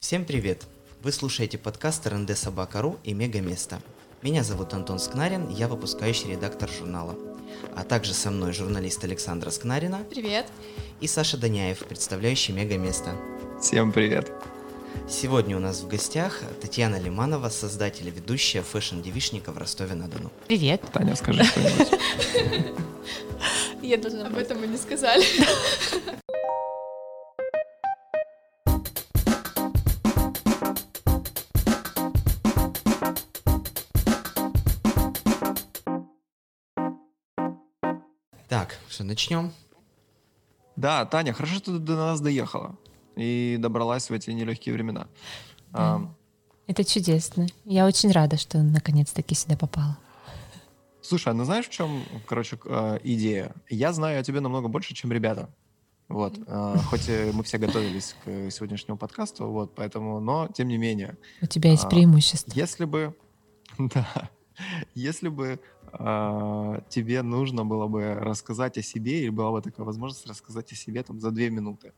Всем привет! Вы слушаете подкаст РНД Собака.ру и Мегаместо. Меня зовут Антон Скнарин, я выпускающий редактор журнала. А также со мной журналист Александра Скнарина. Привет. И Саша Даняев, представляющий Мегаместо. Всем привет. Сегодня у нас в гостях Татьяна Лиманова, создатель и ведущая fashion-девичника в Ростове-на-Дону. Привет. Таня, скажи что-нибудь. Я должна Об этом мы не сказали. Что, начнем? Да, Таня, хорошо, что ты до нас доехала и добралась в эти нелегкие времена. А, Это чудесно. Я очень рада, что наконец-таки сюда попала. Слушай, а ну знаешь, в чем, короче, э, идея? Я знаю о тебе намного больше, чем ребята. Вот. э, Хоть мы все готовились к сегодняшнему подкасту, вот, поэтому, но тем не менее, У тебя есть А, преимущество. если бы, да, если бы э, тебе нужно было бы рассказать о себе, или была бы такая возможность рассказать о себе там за две минуты,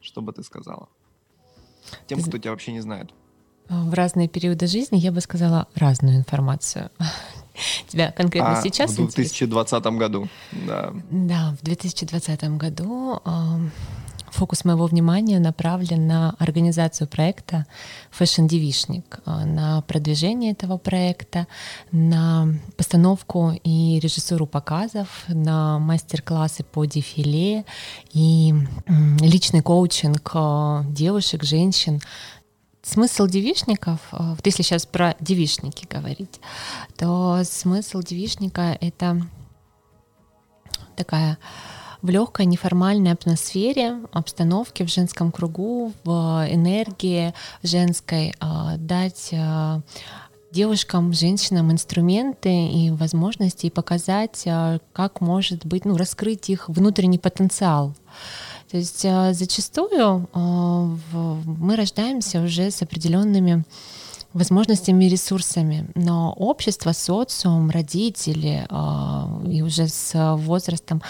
что бы ты сказала? Тем, кто тебя вообще не знает. В разные периоды жизни я бы сказала разную информацию. Тебя конкретно А, сейчас в интересует? 2020 году, да. Да, в 2020 году ам, фокус моего внимания направлен на организацию проекта Fashion Девишник, а, на продвижение этого проекта, на постановку и режиссуру показов, на мастер-классы по дефиле и личный коучинг а, девушек, женщин. Смысл девишников, а, вот если сейчас про девишники говорить, то смысл девишника — это такая в легкой неформальной атмосфере, обстановке, в женском кругу, в энергии женской а, дать а, девушкам, женщинам инструменты и возможности и показать, как может быть, ну, раскрыть их внутренний потенциал. То есть зачастую мы рождаемся уже с определенными возможностями и ресурсами. Но общество, социум, родители а, и уже с возрастом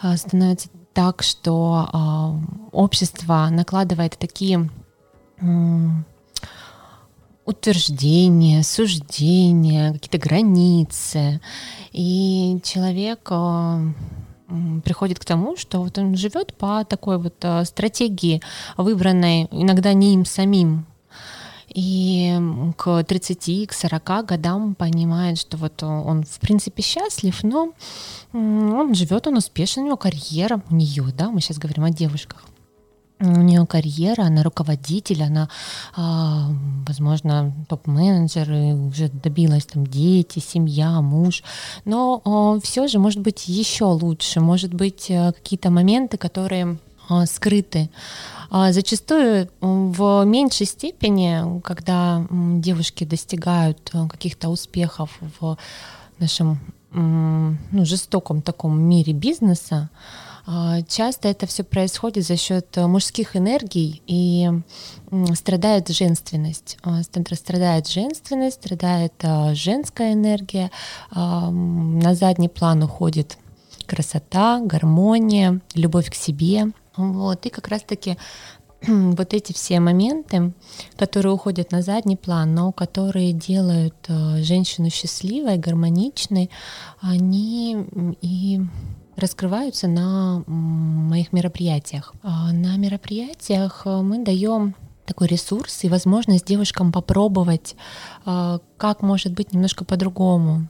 а, становится так, что а, общество накладывает такие утверждения, суждения, какие-то границы. И человек приходит к тому, что вот он живет по такой вот стратегии, выбранной иногда не им самим, и к 30, к 40 годам понимает, что вот он в принципе счастлив, но он живет, он успешен, у него карьера, у нее, да, мы сейчас говорим о девушках. У нее карьера, она руководитель, она, а, возможно, топ-менеджер, и уже добилась там дети, семья, муж. Но все же может быть еще лучше, может быть э, какие-то моменты, которые а, скрыты. А Зачастую в меньшей степени, когда девушки достигают э, каких-то успехов в нашем ну, жестоком таком мире бизнеса, а, часто это все происходит за счет э, мужских энергий и м, страдает женственность. А, стра- Страдает женственность, страдает а, женская энергия, а, на задний план уходит красота, гармония, любовь к себе. Вот. И как раз-таки вот эти все моменты, которые уходят на задний план, но которые делают э, женщину счастливой, гармоничной, они и раскрываются на моих мероприятиях. А На мероприятиях э, мы даем такой ресурс и возможность девушкам попробовать, а, как может быть немножко по-другому,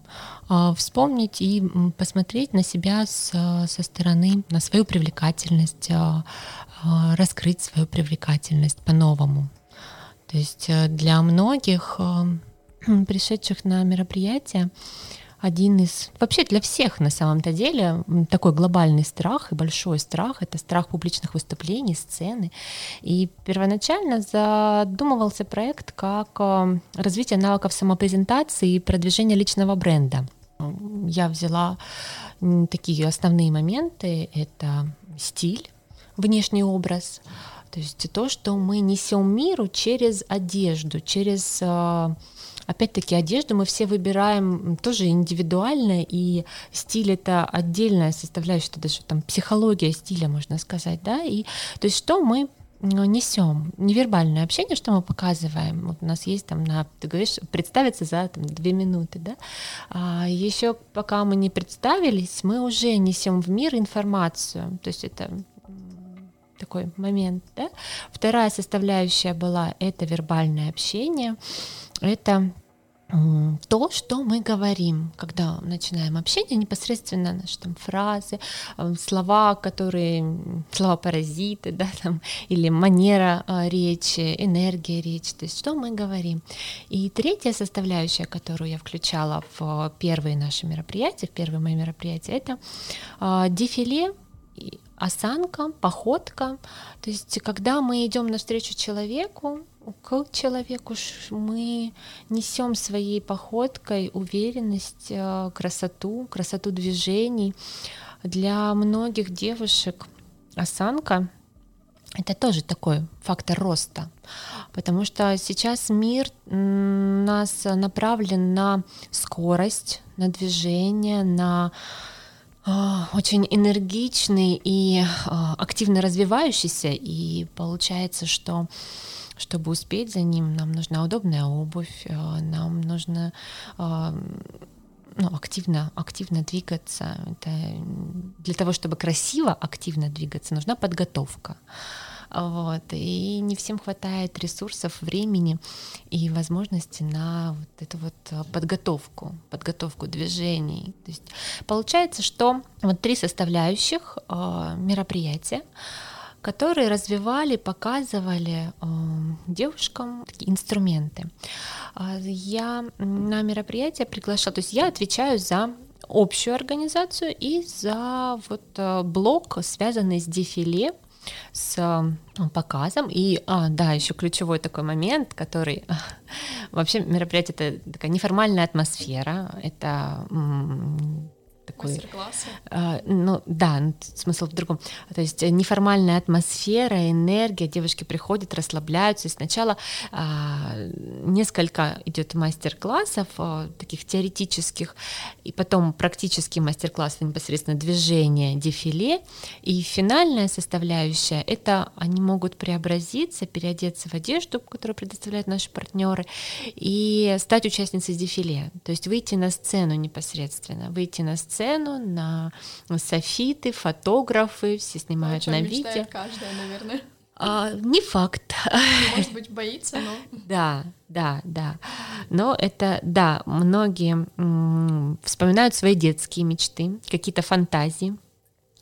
а, вспомнить и посмотреть на себя а, со стороны, на свою привлекательность, раскрыть свою привлекательность по-новому. То есть э, для многих пришедших на мероприятие один из, вообще для всех на самом-то деле, такой глобальный страх и большой страх, это страх публичных выступлений, сцены. И первоначально задумывался проект как э, развитие навыков самопрезентации и продвижение личного бренда. Я взяла такие основные моменты, это стиль, внешний образ, то есть то, что мы несем миру через одежду, через э, Опять-таки, одежду мы все выбираем тоже индивидуально, и стиль это отдельная составляющая, даже там психология стиля, можно сказать, да, и то есть что мы несем невербальное общение, что мы показываем. Вот у нас есть там на, ты говоришь, представиться за там, две минуты, да. А еще пока мы не представились, мы уже несем в мир информацию. То есть это такой момент. Да? Вторая составляющая была это вербальное общение. Это то, что мы говорим, когда начинаем общение, непосредственно наши там фразы, э, слова, которые слова паразиты, да, там, или манера э, речи, энергия речи, то есть что мы говорим. И третья составляющая, которую я включала в первые наши мероприятия, в первые мои мероприятия, это э, дефиле осанка, походка. То есть, когда мы идем навстречу человеку, к человеку мы несем своей походкой уверенность, э, красоту, красоту движений. Для многих девушек осанка это тоже такой фактор роста, потому что сейчас мир нас направлен на скорость, на движение, на а, очень энергичный и а, активно развивающийся, и получается, что чтобы успеть за ним, нам нужна удобная обувь, а, нам нужно ну, активно, активно двигаться. Это для того, чтобы красиво активно двигаться, нужна подготовка. Вот. И не всем хватает ресурсов, времени и возможности на вот эту вот э, подготовку, подготовку движений. То есть получается, что вот три составляющих э, мероприятия, которые развивали, показывали э, девушкам такие инструменты. Э, я на мероприятие приглашала, то есть я отвечаю за общую организацию и за вот э, блок, связанный с дефиле, с показом. И, а, да, еще ключевой такой момент, который вообще мероприятие это такая неформальная атмосфера, это такой... Мастер-классы? Э, ну, да, смысл в другом. То есть неформальная атмосфера, энергия, девушки приходят, расслабляются. И сначала э, несколько идет мастер-классов, э, таких теоретических, и потом практические мастер-классы непосредственно движение, дефиле. И финальная составляющая — это они могут преобразиться, переодеться в одежду, которую предоставляют наши партнеры, и стать участницей дефиле. То есть выйти на сцену непосредственно, выйти на сцену сцену, на софиты, фотографы, все снимают на видео. каждая, наверное. А, не факт. Может быть, боится, но... Да, да, да. Но это, да, многие м- вспоминают свои детские мечты, какие-то фантазии,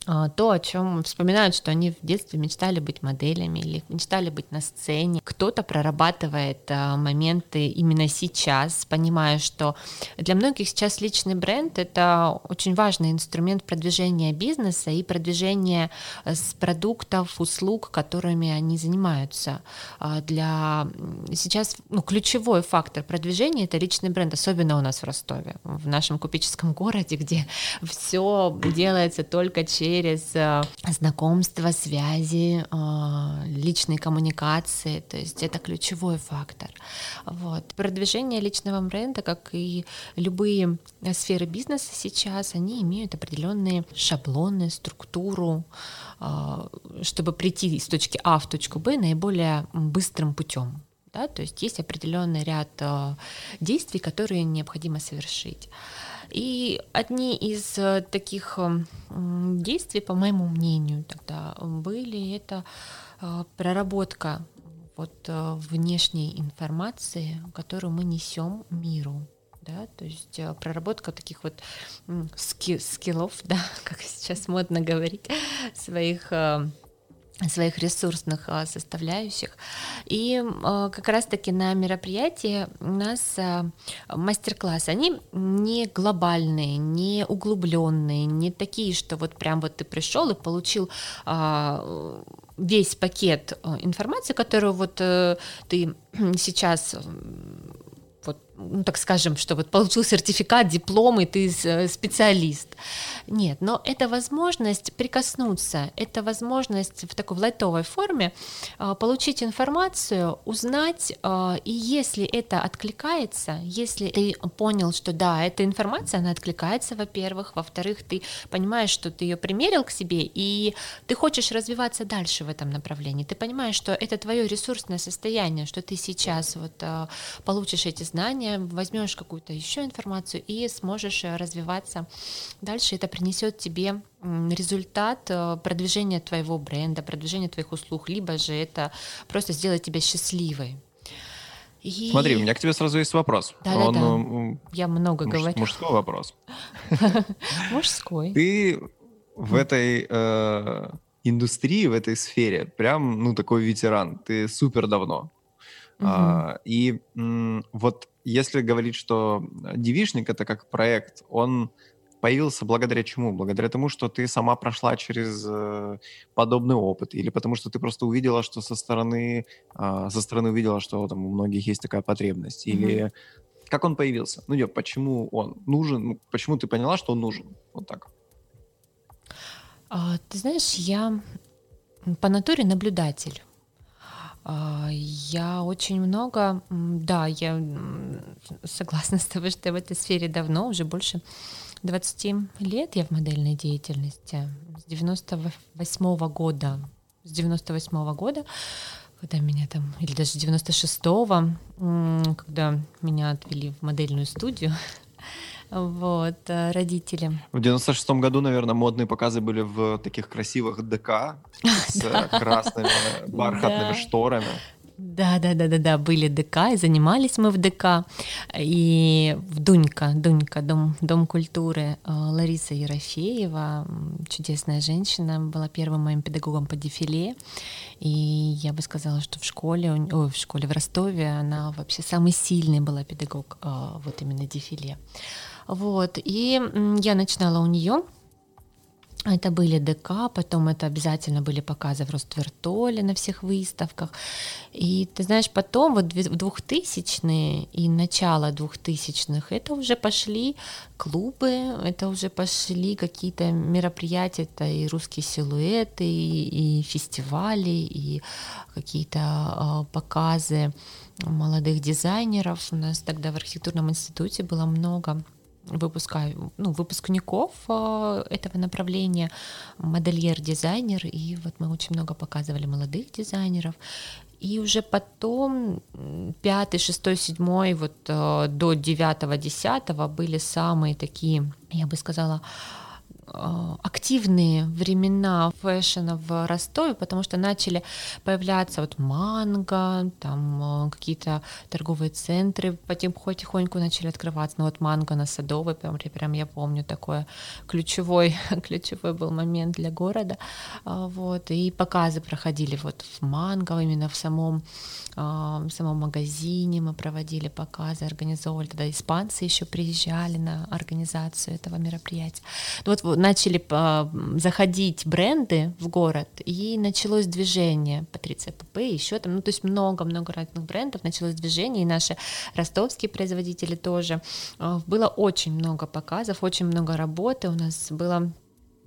то, о чем вспоминают, что они в детстве мечтали быть моделями или мечтали быть на сцене. Кто-то прорабатывает а, моменты именно сейчас, понимая, что для многих сейчас личный бренд — это очень важный инструмент продвижения бизнеса и продвижения э, с продуктов, услуг, которыми они занимаются. А, для сейчас ну, ключевой фактор продвижения — это личный бренд, особенно у нас в Ростове, в нашем купеческом городе, где все делается только через через э, знакомства, связи, э, личные коммуникации, то есть это ключевой фактор. Вот. Продвижение личного бренда, как и любые сферы бизнеса сейчас, они имеют определенные шаблоны, структуру, э, чтобы прийти из точки А в точку Б наиболее быстрым путем. Да, то есть есть определенный ряд действий, которые необходимо совершить. И одни из э, таких э, действий, по моему мнению, тогда были это э, проработка вот внешней информации, которую мы несем миру. Да, то есть проработка таких вот ски скиллов, да, как сейчас модно говорить, своих своих ресурсных а, составляющих. И а, как раз-таки на мероприятии у нас а, мастер-классы, они не глобальные, не углубленные, не такие, что вот прям вот ты пришел и получил весь пакет информации, которую вот э, ты сейчас вот ну, так скажем, что вот получил сертификат, диплом, и ты э, специалист. Нет, но это возможность прикоснуться, это возможность в такой лайтовой форме э, получить информацию, узнать, э, и если это откликается, если ты понял, что да, эта информация, она откликается, во-первых, во-вторых, ты понимаешь, что ты ее примерил к себе, и ты хочешь развиваться дальше в этом направлении, ты понимаешь, что это твое ресурсное состояние, что ты сейчас вот получишь эти знания, возьмешь какую-то еще информацию и сможешь развиваться дальше. Это принесет тебе результат э, продвижения твоего бренда, продвижения твоих услуг, либо же это просто сделает тебя счастливой. И... Смотри, у меня к тебе сразу есть вопрос. Да, Он, да, да. Я много муж, говорю. Мужской вопрос. Мужской. Ты в этой э, индустрии, в этой сфере прям, ну, такой ветеран. Ты супер давно. А, и вот если говорить, что девишник это как проект, он появился благодаря чему? Благодаря тому, что ты сама прошла через э, подобный опыт, или потому что ты просто увидела, что со стороны, э, со стороны увидела, что там у многих есть такая потребность, или mm-hmm. как он появился? Ну, нет, почему он нужен? Ну, почему ты поняла, что он нужен? Вот так. А, ты знаешь, я по натуре наблюдатель. А, я очень много, да, я согласна с тобой, что я в этой сфере давно, уже больше 20 лет я в модельной деятельности. С 98 -го года, с 98 -го года, когда меня там, или даже с 96-го, когда меня отвели в модельную студию, вот, э, родители. В 96-м году, наверное, модные показы были в таких красивых ДК с красными бархатными шторами. Да, да, да, да, да, были ДК, и занимались мы в ДК. И в Дунька, Дунька, Дом, Дом культуры, э, Лариса Ерофеева, чудесная женщина, была первым моим педагогом по дефиле. И я бы сказала, что в школе, ой, в школе в Ростове она вообще самый сильный была педагог э, вот именно дефиле. Вот, и я начинала у нее это были ДК, потом это обязательно были показы в Роствертоле на всех выставках. И ты знаешь, потом вот 2000-е и начало 2000-х, это уже пошли клубы, это уже пошли какие-то мероприятия, это и русские силуэты, и, и фестивали, и какие-то э, показы молодых дизайнеров. У нас тогда в архитектурном институте было много выпуска, ну, выпускников э, этого направления, модельер-дизайнер, и вот мы очень много показывали молодых дизайнеров, и уже потом пятый, шестой, седьмой, вот э, до девятого, десятого были самые такие, я бы сказала, активные времена фэшена в Ростове, потому что начали появляться вот манго, там э, какие-то торговые центры потихоньку начали открываться. Ну вот манго на Садовой, прям, прям я помню, такой ключевой, ключевой был момент для города. А, вот, и показы проходили вот в манго, именно в самом, а, в самом магазине мы проводили показы, организовывали. Тогда испанцы еще приезжали на организацию этого мероприятия. Ну вот начали а, заходить бренды в город, и началось движение Патриция ПП, еще там, ну то есть много-много разных брендов, началось движение, и наши ростовские производители тоже. А, было очень много показов, очень много работы, у нас было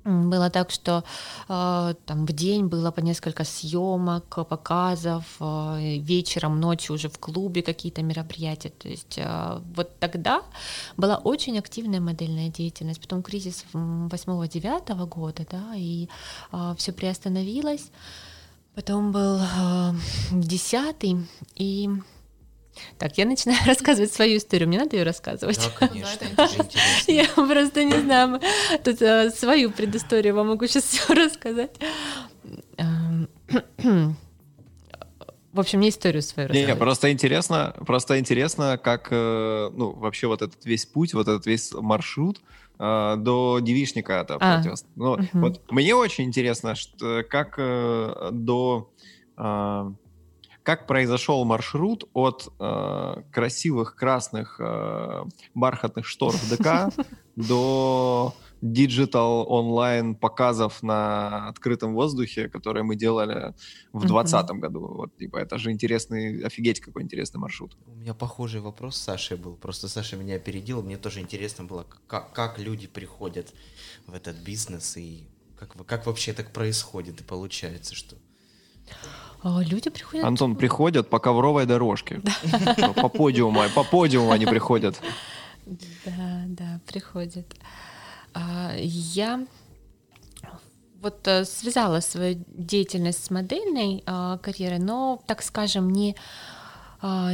было так, что э, там в день было по несколько съемок, показов, э, вечером, ночью уже в клубе какие-то мероприятия. То есть э, вот тогда была очень активная модельная деятельность. Потом кризис 8-9 года, да, и э, все приостановилось. Потом был э, 10 и так, я начинаю рассказывать свою историю. Мне надо ее рассказывать. Да, конечно, это же интересно. Я просто не знаю. Тут э, свою предысторию вам могу сейчас все рассказать. Эм, в общем, мне историю свою рассказать. Не, просто интересно, просто интересно, как, э, ну, вообще вот этот весь путь, вот этот весь маршрут э, до девишника это а, ну, угу. вот мне очень интересно, что, как э, до э, как произошел маршрут от э, красивых красных э, бархатных штор в ДК до digital онлайн показов на открытом воздухе, которые мы делали в 2020 году. Вот, типа, это же интересный, офигеть, какой интересный маршрут. У меня похожий вопрос с Сашей был. Просто Саша меня опередил. Мне тоже интересно было, как, как люди приходят в этот бизнес и как, как вообще так происходит и получается, что... А, люди приходят... Антон, приходят по ковровой дорожке. По подиуму, по подиуму они приходят. Да, да, приходят. А, я вот э, связала свою деятельность с модельной а, карьерой, но, так скажем, не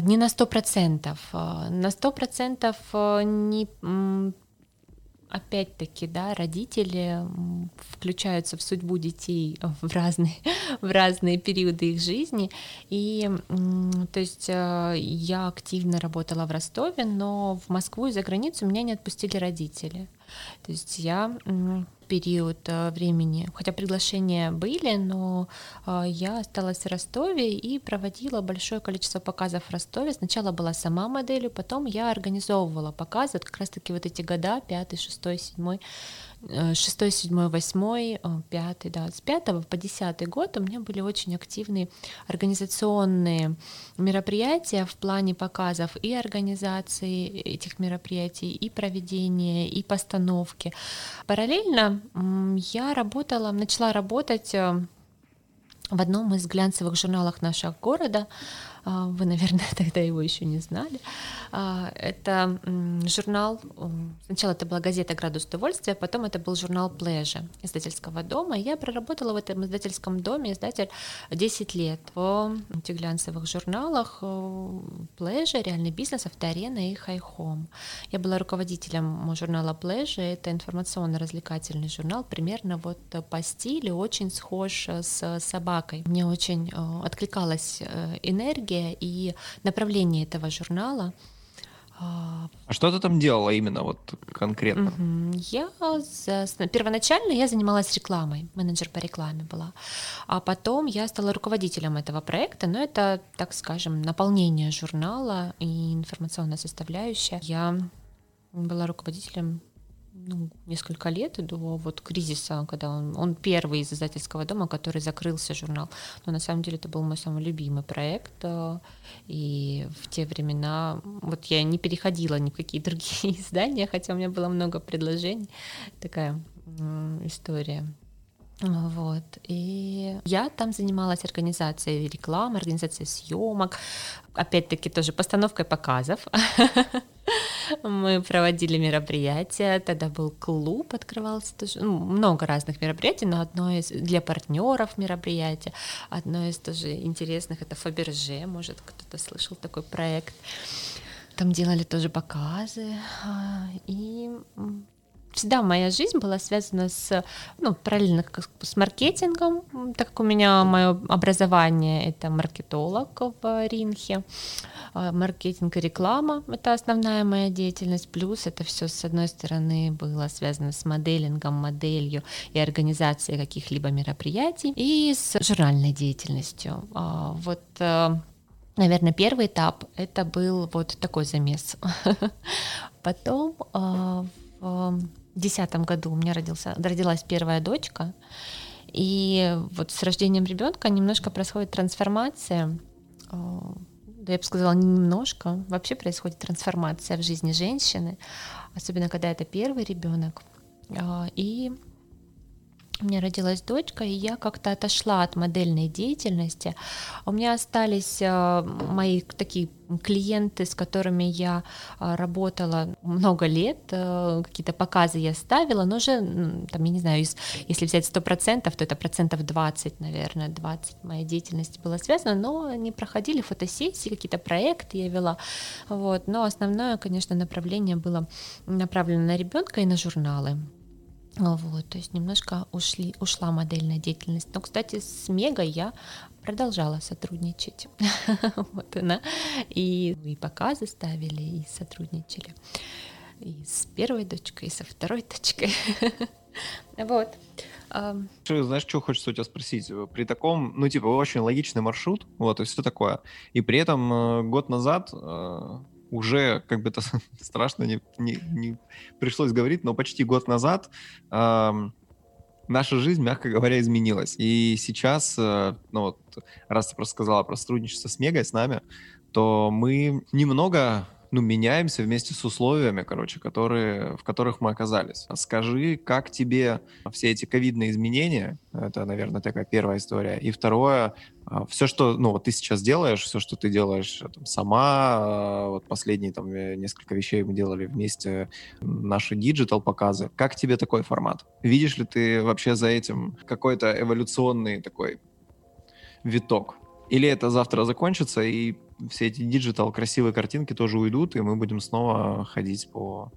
не на сто процентов. На сто процентов э, не опять-таки, да, родители включаются в судьбу детей в разные, в разные периоды их жизни. И, то есть, э, я активно работала в Ростове, но в Москву и за границу меня не отпустили родители. То есть я период э, времени, хотя приглашения были, но э, я осталась в Ростове и проводила большое количество показов в Ростове. Сначала была сама моделью, потом я организовывала показы, как раз-таки вот эти года, пятый, шестой, седьмой, Э, шестой, седьмой, восьмой, э, пятый, да, с пятого по десятый год у меня были очень активные организационные мероприятия в плане показов и организации этих мероприятий, и проведения, и постановки. Параллельно я работала, начала работать э, в одном из глянцевых журналов нашего города вы, наверное, тогда его еще не знали. А, это журнал, сначала это была газета «Градус удовольствия», потом это был журнал «Плежа» издательского дома. Я проработала в этом издательском доме, издатель 10 лет в глянцевых журналах «Плежа», «Реальный бизнес», «Авторена» и «Хайхом». Я была руководителем журнала «Плежа», это информационно-развлекательный журнал, примерно вот по стилю очень схож с «Собакой». Мне очень э, откликалась э, энергия, энергия и направление этого журнала. А, а что ты там делала именно вот конкретно? Я первоначально я занималась рекламой, менеджер по рекламе была, а потом я стала руководителем этого проекта, но это, так скажем, наполнение журнала и информационная составляющая. Я была руководителем ну, несколько лет до вот кризиса, когда он, он первый из издательского дома, который закрылся журнал. Но на самом деле это был мой самый любимый проект. И в те времена вот я не переходила ни в какие другие издания, хотя у меня было много предложений. Такая история. Вот. И я там занималась организацией рекламы, организацией съемок, опять-таки тоже постановкой показов. Мы проводили мероприятия, тогда был клуб, открывался тоже, ну, много разных мероприятий, но одно из для партнеров мероприятия, одно из тоже интересных это Фаберже, может кто-то слышал такой проект. Там делали тоже показы, а, и всегда моя жизнь была связана с, ну, параллельно с маркетингом, так как у меня мое образование это маркетолог в Ринхе, а, маркетинг и реклама — это основная моя деятельность, плюс это все с одной стороны было связано с моделингом, моделью и организацией каких-либо мероприятий, и с журнальной деятельностью. А, вот э, Наверное, первый этап это был вот такой замес. Потом э, в 2010 году у меня родился, родилась первая дочка, и вот с рождением ребенка немножко происходит трансформация. А, да, я бы сказала, не немножко. Вообще происходит трансформация в жизни женщины, особенно когда это первый ребенок. А, и у меня родилась дочка, и я как-то отошла от модельной деятельности. У меня остались э, мои такие клиенты, с которыми я э, работала много лет, э, какие-то показы я ставила, но уже, там, я не знаю, если взять 100%, то это процентов 20, наверное, 20 моей деятельности было связано, но не проходили фотосессии, какие-то проекты я вела, вот, но основное, конечно, направление было направлено на ребенка и на журналы. Вот, то есть немножко ушли, ушла модельная деятельность. Но, кстати, с Мега я продолжала сотрудничать. вот она. И, и показы ставили, и сотрудничали. И с первой дочкой, и со второй дочкой. вот. Знаешь, что хочется у тебя спросить? При таком, ну, типа, очень логичный маршрут, вот, и все такое. И при этом э, год назад э, уже, как бы это страшно не, не, не пришлось говорить, но почти год назад эм, наша жизнь, мягко говоря, изменилась. И сейчас, э, ну вот, раз ты просто сказала про сотрудничество с Мегой, с нами, то мы немного ну, меняемся вместе с условиями, короче, которые, в которых мы оказались. Скажи, как тебе все эти ковидные изменения, это, наверное, такая первая история, и второе, а, все, что, ну, вот ты сейчас делаешь, все, что ты делаешь там, сама, а, вот последние там э, несколько вещей мы делали вместе, наши digital показы. Как тебе такой формат? Видишь ли ты вообще за этим какой-то эволюционный такой виток? Или это завтра закончится, и все эти digital красивые картинки тоже уйдут, и мы будем снова ходить по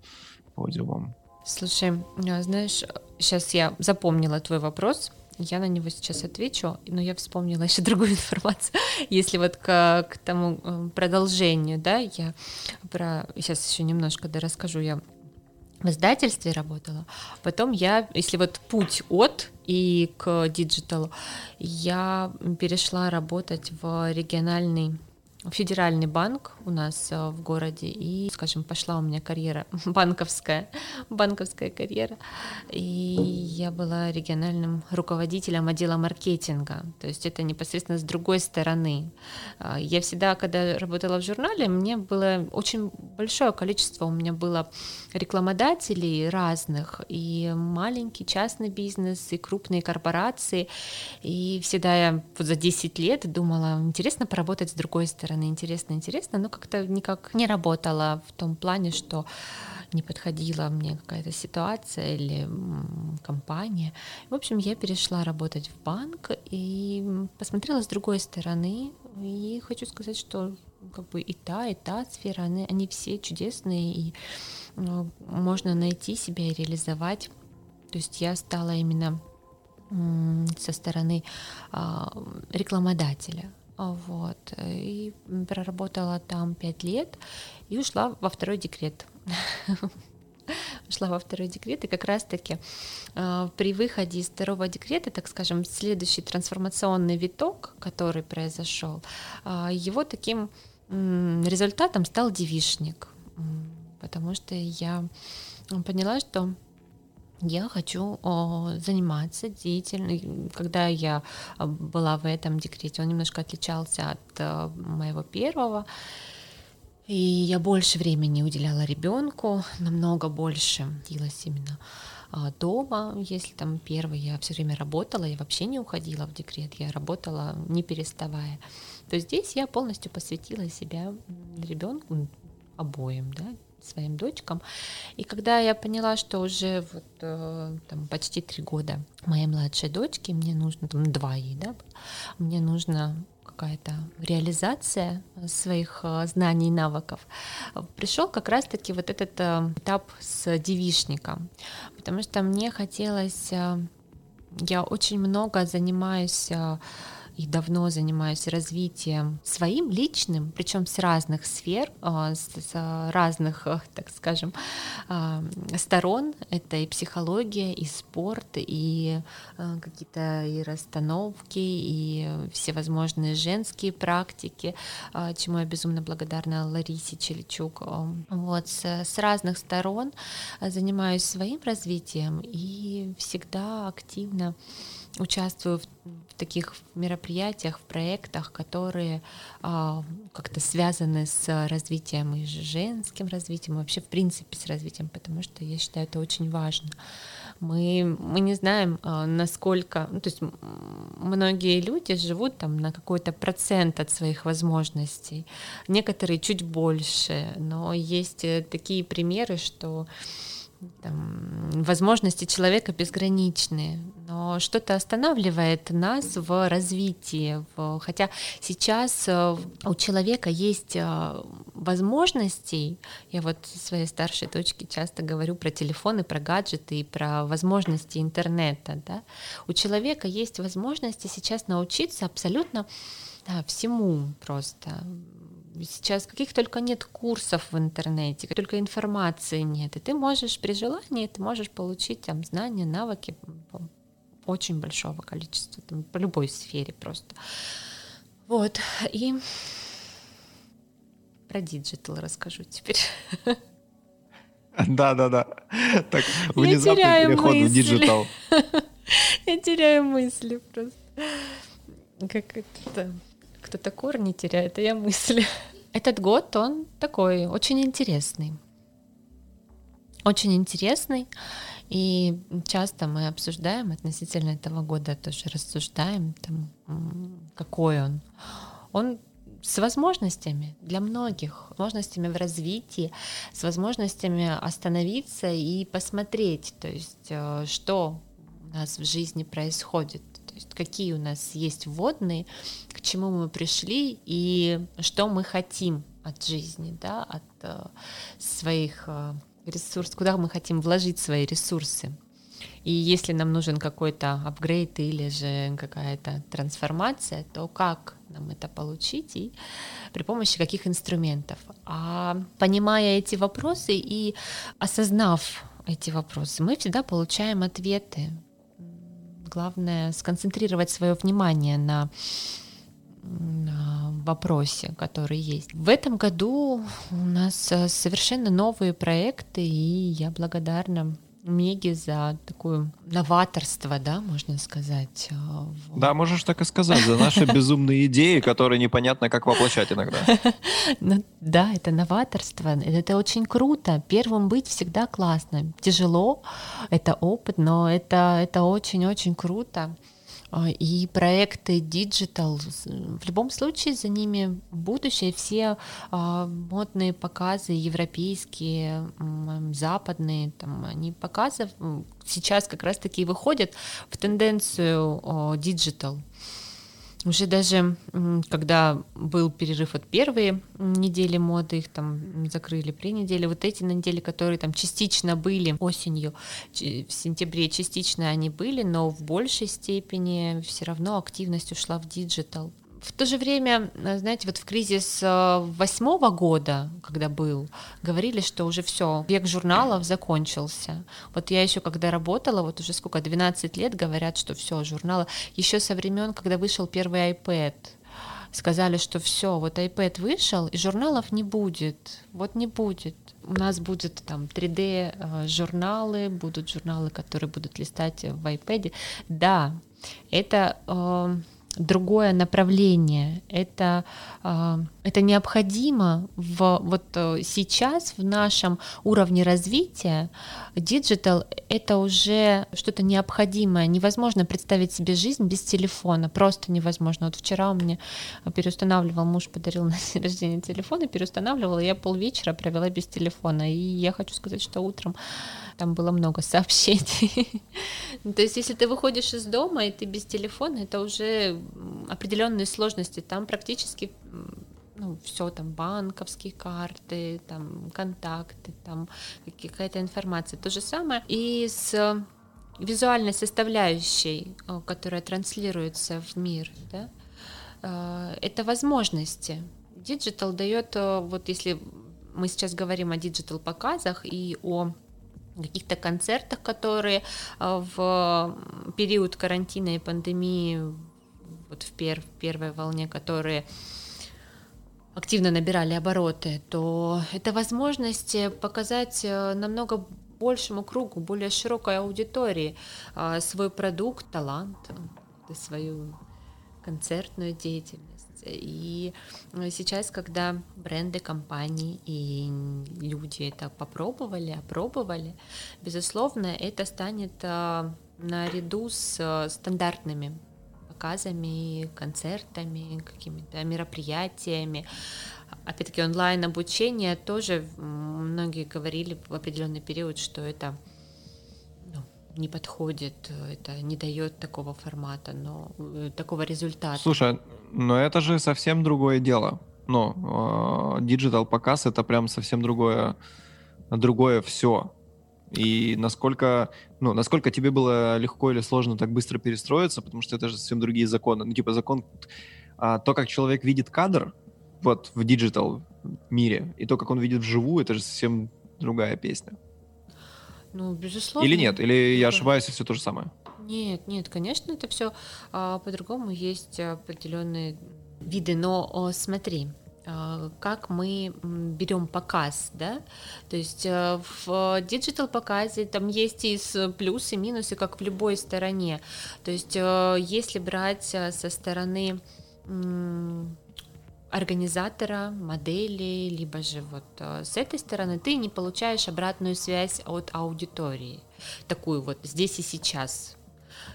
подиумам. Слушай, а, знаешь, сейчас я запомнила твой вопрос, я на него сейчас отвечу, но я вспомнила еще другую информацию. Если вот к, к тому э, продолжению, да, я про сейчас еще немножко да расскажу, я в издательстве работала. Потом я, если вот путь от и к digital у, я перешла работать в региональный федеральный банк у нас э, в городе, и, скажем, пошла у меня карьера банковская, банковская карьера, и я была региональным руководителем отдела маркетинга, то есть это непосредственно с другой стороны. А, я всегда, когда работала в журнале, мне было очень большое количество, у меня было рекламодателей разных, и маленький частный бизнес, и крупные корпорации, и всегда я вот за 10 лет думала, интересно поработать с другой стороны, интересно, интересно, но как-то никак не работала в том плане, что не подходила мне какая-то ситуация или компания. В общем, я перешла работать в банк и посмотрела с другой стороны. И хочу сказать, что как бы и та, и та сфера, они, они все чудесные, и ну, можно найти себя и реализовать. То есть я стала именно со стороны а, рекламодателя. Вот. И проработала там пять лет и ушла во второй декрет. Ушла во второй декрет, и как раз-таки э, при выходе из второго декрета, так скажем, следующий трансформационный виток, который произошел, э, его таким результатом стал девишник, потому что я поняла, что я хочу заниматься деятельностью. Когда я а, была в этом декрете, он немножко отличался от а, моего первого. И я больше времени уделяла ребенку, намного больше делалась именно а, дома, если там первый я все время работала, я вообще не уходила в декрет, я работала не переставая, то здесь я полностью посвятила себя ребенку обоим, да, своим дочкам. И когда я поняла, что уже вот э, там, почти три года моей младшей дочке, мне нужно, там два ей, да, мне нужно какая-то реализация своих э, знаний и навыков, пришел как раз-таки вот этот э, этап с девишником, потому что мне хотелось, я очень много занимаюсь и давно занимаюсь развитием своим личным, причем с разных сфер, а, с разных, э, так скажем, а, сторон. Это и психология, и спорт, и какие-то и расстановки, и всевозможные женские практики, а, чему я безумно благодарна Ларисе Челичук. Вот, с разных сторон занимаюсь своим развитием и всегда активно участвую в, в таких мероприятиях, в проектах, которые а, как-то связаны с развитием и женским развитием, и вообще в принципе с развитием, потому что я считаю это очень важно. Мы, мы не знаем, а, насколько, ну, то есть многие люди живут там на какой-то процент от своих возможностей, некоторые чуть больше, но есть э, такие примеры, что там, возможности человека безграничны, но что-то останавливает нас в развитии. В... Хотя сейчас э, у человека есть э, возможности, я вот своей старшей дочке часто говорю про телефоны, про гаджеты и про возможности интернета. Да? У человека есть возможности сейчас научиться абсолютно да, всему просто Сейчас каких только нет курсов в интернете, только информации нет. И ты можешь при желании, ты можешь получить там знания, навыки очень большого количества, там, по любой сфере просто. Вот. И про digital расскажу теперь. Да, да, да. Так, внезапный переход в мысли. digital. Я теряю мысли просто. Как это... Кто-то корни теряет, а я мысли. Этот год, он такой, очень интересный. Очень интересный. И часто мы обсуждаем относительно этого года, тоже рассуждаем, там, какой он. Он с возможностями для многих, возможностями в развитии, с возможностями остановиться и посмотреть, то есть э, что у нас в жизни происходит, то есть какие у нас есть вводные, к чему мы пришли и что мы хотим от жизни, да, от э, своих э, ресурсов, куда мы хотим вложить свои ресурсы. И если нам нужен какой-то апгрейд или же какая-то трансформация, то как нам это получить и при помощи каких инструментов? А понимая эти вопросы и осознав эти вопросы, мы всегда получаем ответы. Главное сконцентрировать свое внимание на, на вопросе, который есть. В этом году у нас э, совершенно новые проекты, и я благодарна Меги за такое новаторство, да, можно сказать. э, в- Да, можешь так и сказать, за наши безумные идеи, которые непонятно как воплощать иногда. Ну, да, это новаторство, это очень круто. Первым быть всегда классно. Тяжело, это опыт, но это, это очень-очень круто. А, И проекты Digital, в любом случае за ними будущее, все а, модные показы, европейские, западные, там, они показов м, сейчас как раз-таки выходят в тенденцию Digital. Уже даже когда был перерыв от первой недели моды, их там закрыли при неделе, вот эти недели, которые там частично были осенью, в сентябре частично они были, но в большей степени все равно активность ушла в digital. В то же время, э, знаете, вот в кризис э, восьмого года, когда был, говорили, что уже все, век журналов закончился. Вот я еще когда работала, вот уже сколько, 12 лет, говорят, что все, журналы, еще со времен, когда вышел первый iPad, сказали, что все, вот iPad вышел, и журналов не будет, вот не будет. У нас будут там 3D э, журналы, будут журналы, которые будут листать в iPad. Да, это э, другое направление. Это, э, это необходимо в, вот э, сейчас в нашем уровне развития. Digital — это уже что-то необходимое. Невозможно представить себе жизнь без телефона. Просто невозможно. Вот вчера у меня переустанавливал, муж подарил на день рождения телефон и переустанавливала. Я полвечера провела без телефона. И я хочу сказать, что утром там было много сообщений. Ну, То есть, если ты выходишь из дома и ты без телефона, это уже определенные сложности. Там практически ну, все там банковские карты, там контакты, там какая-то информация. То же самое и с визуальной составляющей, э, которая транслируется в мир, да, э, это возможности. Digital дает, э, вот если мы сейчас говорим о digital показах и о каких-то концертах, которые в период карантина и пандемии, вот в пер- первой волне, которые активно набирали обороты, то это возможность э, показать э, намного большему кругу, более широкой аудитории э, свой продукт, талант, свою концертную деятельность. И сейчас, когда бренды, компании и люди это попробовали, опробовали, безусловно, это станет наряду с стандартными показами, концертами, какими-то мероприятиями. Опять-таки онлайн обучение тоже многие говорили в определенный период, что это ну, не подходит, это не дает такого формата, но э, такого результата. Слушай, но это же совсем другое дело. Ну, digital показ это прям совсем другое, другое все. И насколько, ну, насколько тебе было легко или сложно так быстро перестроиться, потому что это же совсем другие законы. Ну, типа закон, а, то, как человек видит кадр, вот в digital мире, и то, как он видит вживую, это же совсем другая песня. Ну, безусловно. Или нет? Или я Да. ошибаюсь, и все то же самое? Нет, нет, конечно, это все по-другому есть определенные виды, но о, смотри, а, как мы берем показ, да, то есть э, в digital показе там есть и плюсы, и минусы, как в любой стороне, то есть э, если брать э, со стороны организатора, модели, либо же вот с этой стороны ты не получаешь обратную связь от аудитории, такую вот здесь и сейчас,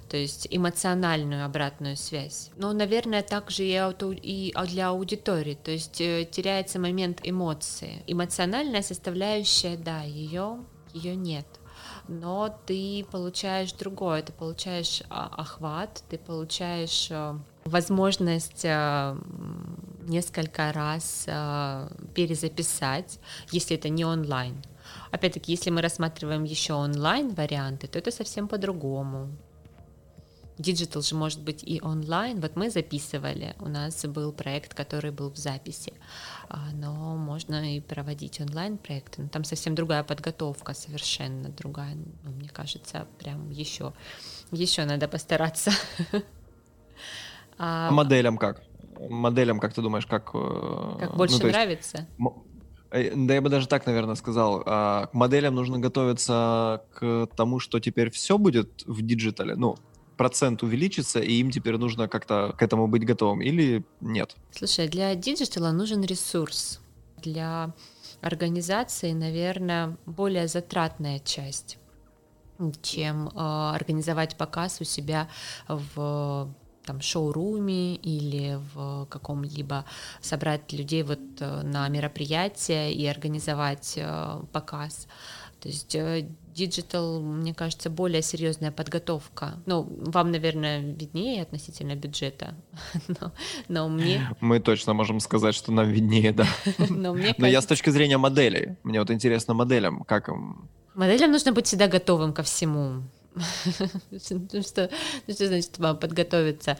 то есть эмоциональную обратную связь. Но, наверное, также и, для аудитории, то есть э, теряется момент эмоции. Эмоциональная составляющая, да, ее, ее нет но ты получаешь другое, ты получаешь а, охват, ты получаешь э, возможность э, несколько раз перезаписать, если это не онлайн. Опять-таки, если мы рассматриваем еще онлайн варианты, то это совсем по-другому. Digital же может быть и онлайн. Вот мы записывали, у нас был проект, который был в записи, а, но можно и проводить онлайн проекты. Но там совсем другая подготовка, совершенно другая. Ну, мне кажется, прям еще, еще надо постараться. А, а моделям как? Моделям, как ты думаешь, как... Э, как больше ну, нравится? Э, да я бы даже так, наверное, сказал. К моделям нужно готовиться к тому, что теперь все будет в digital е. Ну, процент увеличится, и им теперь нужно как-то к этому быть готовым, или нет? Слушай, для digital а нужен ресурс. Для организации, наверное, более затратная часть, чем э, организовать показ у себя в там шоуруме или в каком-либо собрать людей вот э, на мероприятие и организовать э, показ. То есть digital, мне кажется, более серьезная подготовка. Ну, вам, наверное, виднее относительно бюджета, но, но мне... Мы точно можем сказать, что нам виднее, да. Но, мне кажется... но я с точки зрения моделей. Мне вот интересно моделям, как им... Моделям нужно быть всегда готовым ко всему. Ну что, ну что значит подготовиться?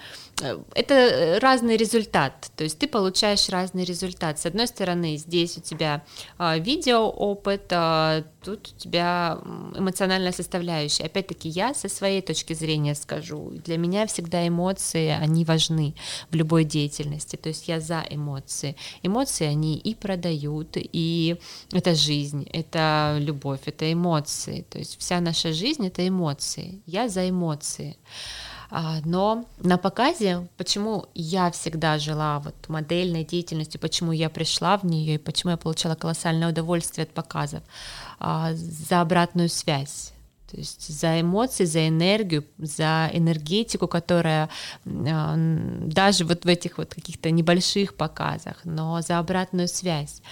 Это разный результат, то есть ты получаешь разный результат. С одной стороны, здесь у тебя а, видео опыт, а, тут у тебя эмоциональная составляющая. Опять-таки, я со своей точки зрения скажу, для меня всегда эмоции, они важны в любой деятельности, то есть я за эмоции. Эмоции, они и продают, и это жизнь, это любовь, это эмоции, то есть вся наша жизнь — это эмоции. Я за эмоции. А, но на показе, почему я всегда жила вот модельной деятельностью, почему я пришла в нее и почему я получала колоссальное удовольствие от показов, а, за обратную связь. То есть за эмоции, за энергию, за энергетику, которая а, даже вот в этих вот каких-то небольших показах, но за обратную связь.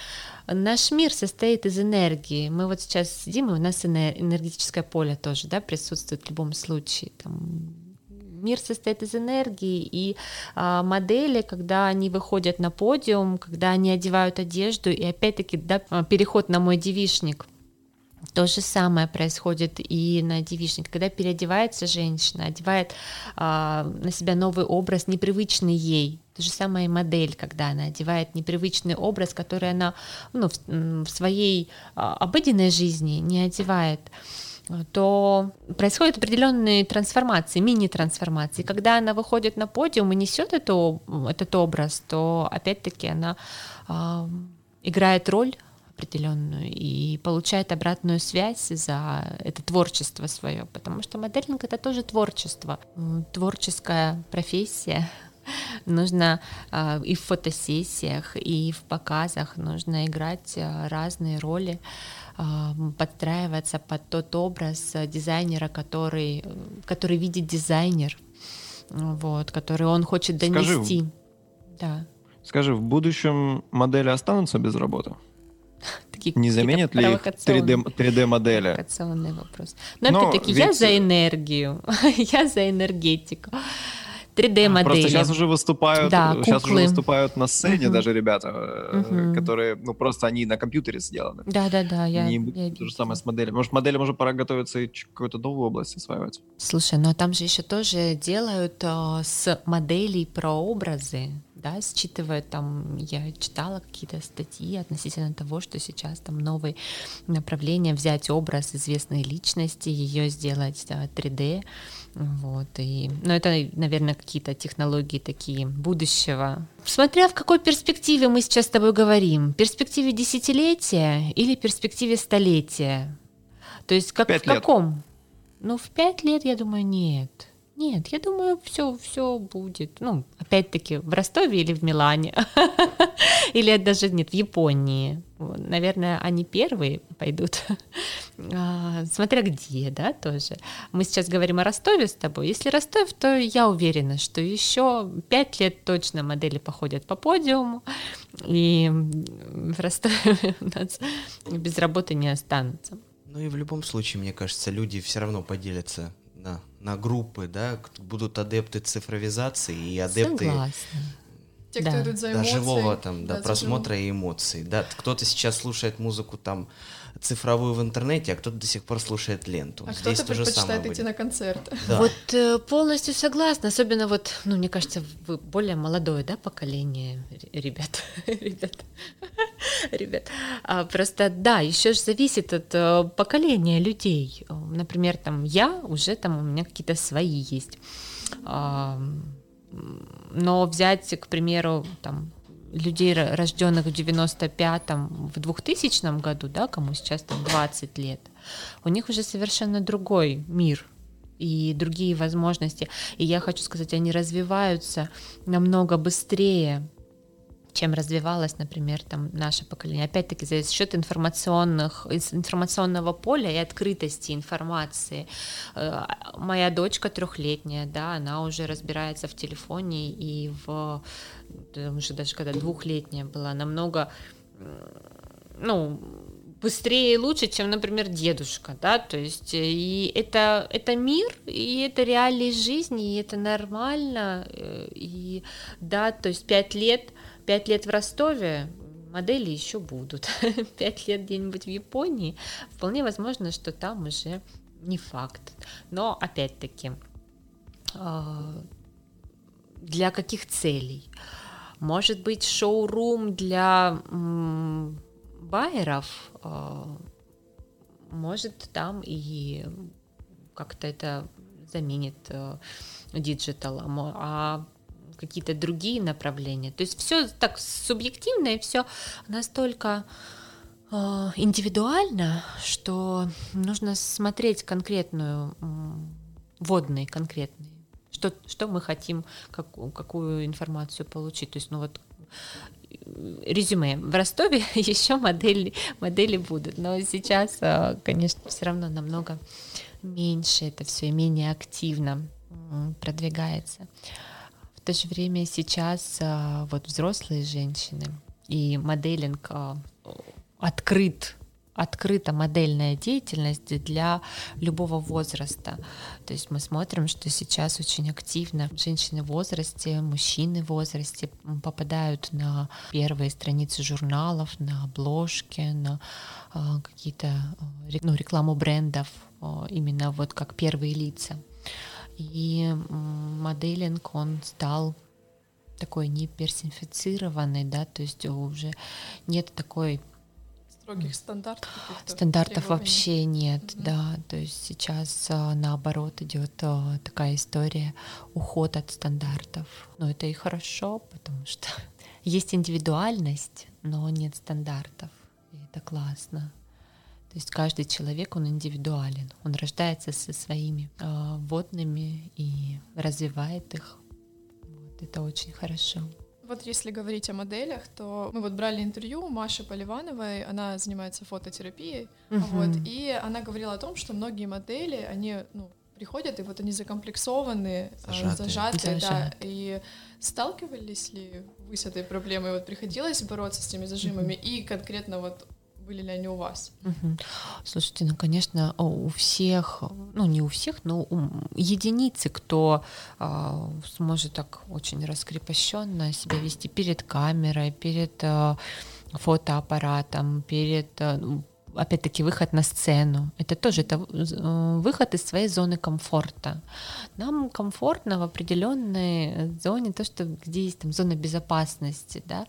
Наш мир состоит из энергии. Мы вот сейчас сидим, и у нас энергетическое поле тоже да, присутствует в любом случае. Там, мир состоит из энергии, и а, модели, когда они выходят на подиум, когда они одевают одежду, и опять-таки да, переход на мой девишник – то же самое происходит и на девичнике. Когда переодевается женщина, одевает а, на себя новый образ, непривычный ей. То же самое и модель, когда она одевает непривычный образ, который она ну, в, в своей а, обыденной жизни не одевает то происходят определенные трансформации, мини-трансформации. Когда она выходит на подиум и несет эту, этот образ, то опять-таки она э, играет роль определенную и получает обратную связь за это творчество свое, потому что моделинг это тоже творчество, творческая профессия. Нужно э, и в фотосессиях, и в показах нужно играть э, разные роли, э, подстраиваться под тот образ дизайнера, который, который видит дизайнер, вот, который он хочет донести. Скажи, да. Скажи, в будущем модели останутся без работы? Такие не заменят ли 3D, 3D модели? Провокационный вопрос. Но, Но опять-таки, ведь... я за энергию, я за энергетику. 3D-модели. Просто сейчас уже выступают, да, сейчас уже выступают на сцене uh-huh. даже ребята, uh-huh. которые, ну, просто они на компьютере сделаны. Да-да-да, я, Не я То же самое с моделями. Может, моделям уже пора готовиться и какую-то новую область осваивать? Слушай, но там же еще тоже делают э, с моделей прообразы, да, считывает там, я читала какие-то статьи относительно того, что сейчас там новые направления, взять образ известной личности, ее сделать да, 3D, вот, и, ну, это, наверное, какие-то технологии такие будущего. Смотря в какой перспективе мы сейчас с тобой говорим, перспективе десятилетия или перспективе столетия? То есть как, Пять в каком? Ну, в пять лет, я думаю, нет. Нет, я думаю, все, все будет. Ну, опять-таки, в Ростове или в Милане. Или даже нет, в Японии. Наверное, они первые пойдут. А, смотря где, да, тоже. Мы сейчас говорим о Ростове с тобой. Если Ростов, то я уверена, что еще пять лет точно модели походят по подиуму, и в Ростове у нас без работы не останутся. Ну и в любом случае, мне кажется, люди все равно поделятся на, на группы, да, будут адепты цифровизации и адепты Согласна. Те, Да. кто идут за да, эмоцией. живого там, да, за просмотра и эмоций. Да, кто-то сейчас слушает музыку там цифровую в интернете, а кто-то до сих пор слушает ленту. А Здесь кто-то предпочитает идти будет. на концерт. Да. Вот э, полностью согласна, особенно вот, ну, мне кажется, вы более молодое, да, поколение, ребят, ребят, ребят. А, просто, да, еще же зависит от э, поколения людей. Например, там я уже там у меня какие-то свои есть. А, но взять, к примеру, там людей, ро- рожденных в 95-м, в 2000 году, да, кому сейчас там 20 лет, у них уже совершенно другой мир и другие возможности. И я хочу сказать, они развиваются намного быстрее, чем развивалось, например, там наше поколение. Опять-таки за счет информационных, информационного поля и открытости информации. Э, Моя дочка трехлетняя, да, она уже разбирается в телефоне и в уже даже когда двухлетняя была, намного ну, быстрее и лучше, чем, например, дедушка, да, то есть э, и это, это мир, и это реалии жизни, и это нормально, э, и да, то есть пять лет, пять лет в Ростове, модели еще будут, пять лет где-нибудь в Японии, вполне возможно, что там уже не факт, но опять-таки а, для каких целей? Может быть, шоурум для байеров, а, может, там и как-то это заменит э, digital, мо- а какие-то другие направления. То есть все так субъективно и все настолько э, индивидуально, что нужно смотреть конкретную водные конкретные что, что мы хотим, как, какую информацию получить. То есть, ну вот э, резюме. В Ростове еще модели, модели будут, но сейчас, э, конечно, все равно намного меньше это все и менее активно продвигается. То же время сейчас э, вот взрослые женщины и моделинг э, открыт открыта модельная деятельность для любого возраста. То есть мы смотрим, что сейчас очень активно женщины в возрасте, мужчины в возрасте попадают на первые страницы журналов, на обложки, на а, какие-то а, ну, рекламу брендов, а, именно вот как первые лица. И моделинг, он стал такой не персонифицированный, да, то есть уже нет такой Строгих стандартов. Стандартов требований. вообще нет, Мгм. да. То есть сейчас а, наоборот идет а, такая история уход от стандартов. Но это и хорошо, потому что есть индивидуальность, но нет стандартов. И это классно. То есть каждый человек, он индивидуален. Он рождается со своими а, водными и развивает их. Вот, это очень хорошо. Вот если говорить о моделях, то мы вот брали интервью у Маши Поливановой, она занимается фототерапией, вот, Мгм. и она говорила о том, что многие модели, они, ну, приходят, и вот они закомплексованы, а, Зажатые. зажатые, да, и сталкивались ли вы с этой проблемой, вот приходилось бороться с теми зажимами, и конкретно вот были ли они у вас? Слушайте, ну, конечно, у всех, ну, не у всех, но у единицы, кто а, сможет так очень раскрепощенно себя вести перед камерой, перед а, фотоаппаратом, перед ну, опять-таки, выход на сцену. Это тоже это э, выход из своей зоны комфорта. Нам комфортно в определенной зоне, то, что где есть там зона безопасности, да,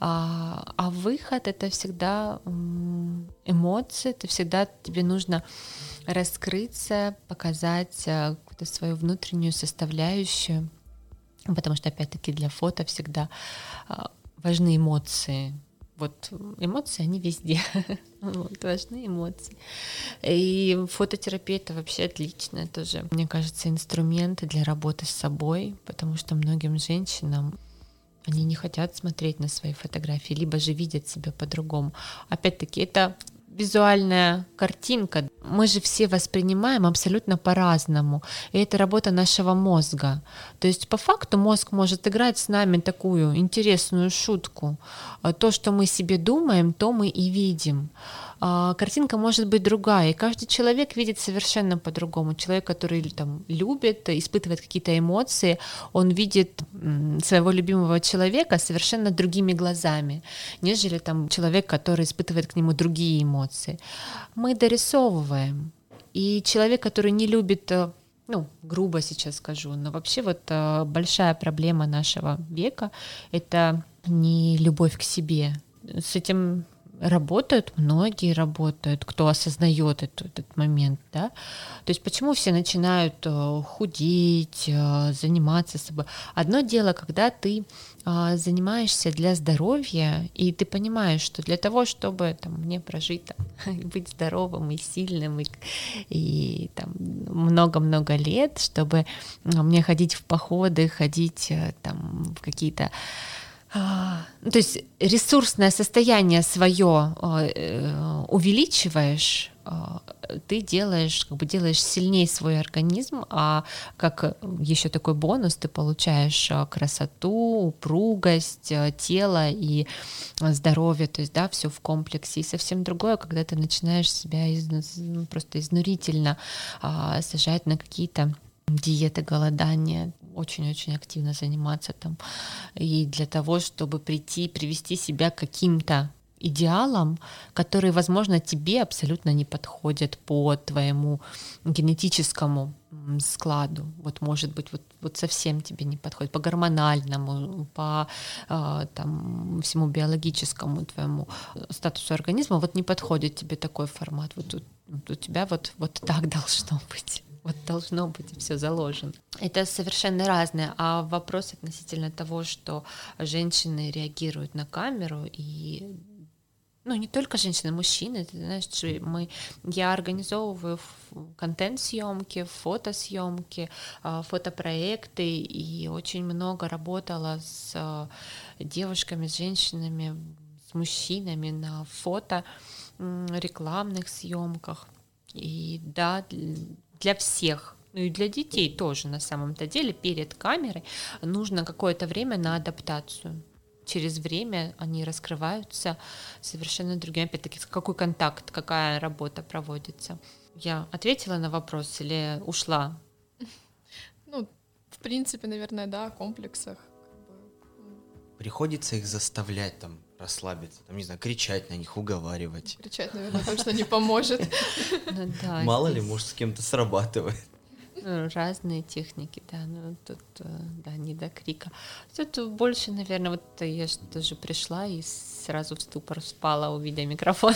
а, а выход это всегда эмоции, это всегда тебе нужно раскрыться, показать э, какую-то свою внутреннюю составляющую, потому что опять-таки для фото всегда а, важны эмоции, вот эмоции, они везде. вот, важны эмоции. И фототерапия это вообще отличная тоже, мне кажется, инструменты для работы с собой, потому что многим женщинам они не хотят смотреть на свои фотографии, либо же видят себя по-другому. Опять-таки, это визуальная картинка. Мы же все воспринимаем абсолютно по-разному. И это работа нашего мозга. То есть по факту мозг может играть с нами такую интересную шутку. То, что мы себе думаем, то мы и видим. А, картинка может быть другая, и каждый человек видит совершенно по-другому. Человек, который там любит, испытывает какие-то эмоции, он видит своего любимого человека совершенно другими глазами, нежели там человек, который испытывает к нему другие эмоции. Мы дорисовываем. И человек, который не любит э, ну, грубо сейчас скажу, но вообще вот э, большая проблема нашего века — это не любовь к себе. С этим работают, многие работают, кто осознает этот, этот момент, да. То есть почему все начинают э, худеть, э, заниматься собой? Одно дело, когда ты э, занимаешься для здоровья, и ты понимаешь, что для того, чтобы там, мне прожить, там, быть здоровым и сильным, и, и там много-много лет, чтобы мне ходить в походы, ходить там в какие-то то есть ресурсное состояние свое э, увеличиваешь, а, ты делаешь, как бы делаешь сильнее свой организм, а как еще такой бонус ты получаешь а, красоту, упругость тела и здоровье, то есть да, все в комплексе. И совсем другое, когда ты начинаешь себя из, ну, просто изнурительно сажать на какие-то диеты, голодания, очень-очень активно заниматься там. И для того, чтобы прийти, привести себя к каким-то идеалам, которые, возможно, тебе абсолютно не подходят по твоему генетическому складу. Вот, может быть, вот, вот совсем тебе не подходит по гормональному, по э, там, всему биологическому твоему статусу организма. Вот не подходит тебе такой формат. Вот, вот у тебя вот, вот так должно быть вот должно быть все заложено. Это совершенно разное. А вопрос относительно того, что женщины реагируют на камеру и ну, не только женщины, мужчины, ты знаешь, мы, я организовываю контент-съемки, фотосъемки, а, фотопроекты, и очень много работала с а, девушками, с женщинами, с мужчинами на фото, рекламных съемках. И да, для всех, ну и для детей тоже на самом-то деле перед камерой нужно какое-то время на адаптацию. Через время они раскрываются совершенно другим. Опять-таки, какой контакт, какая работа проводится. Я ответила на вопрос или ушла? Ну, в принципе, наверное, да, о комплексах. Приходится их заставлять там расслабиться, там, не знаю, кричать на них, уговаривать. Кричать, наверное, точно не поможет. Ну Мало ли, может, с кем-то срабатывает. Ну, разные техники, да, ну тут, э, да, не до крика. Тут больше, наверное, вот я же тоже пришла и сразу в ступор спала, увидя микрофон.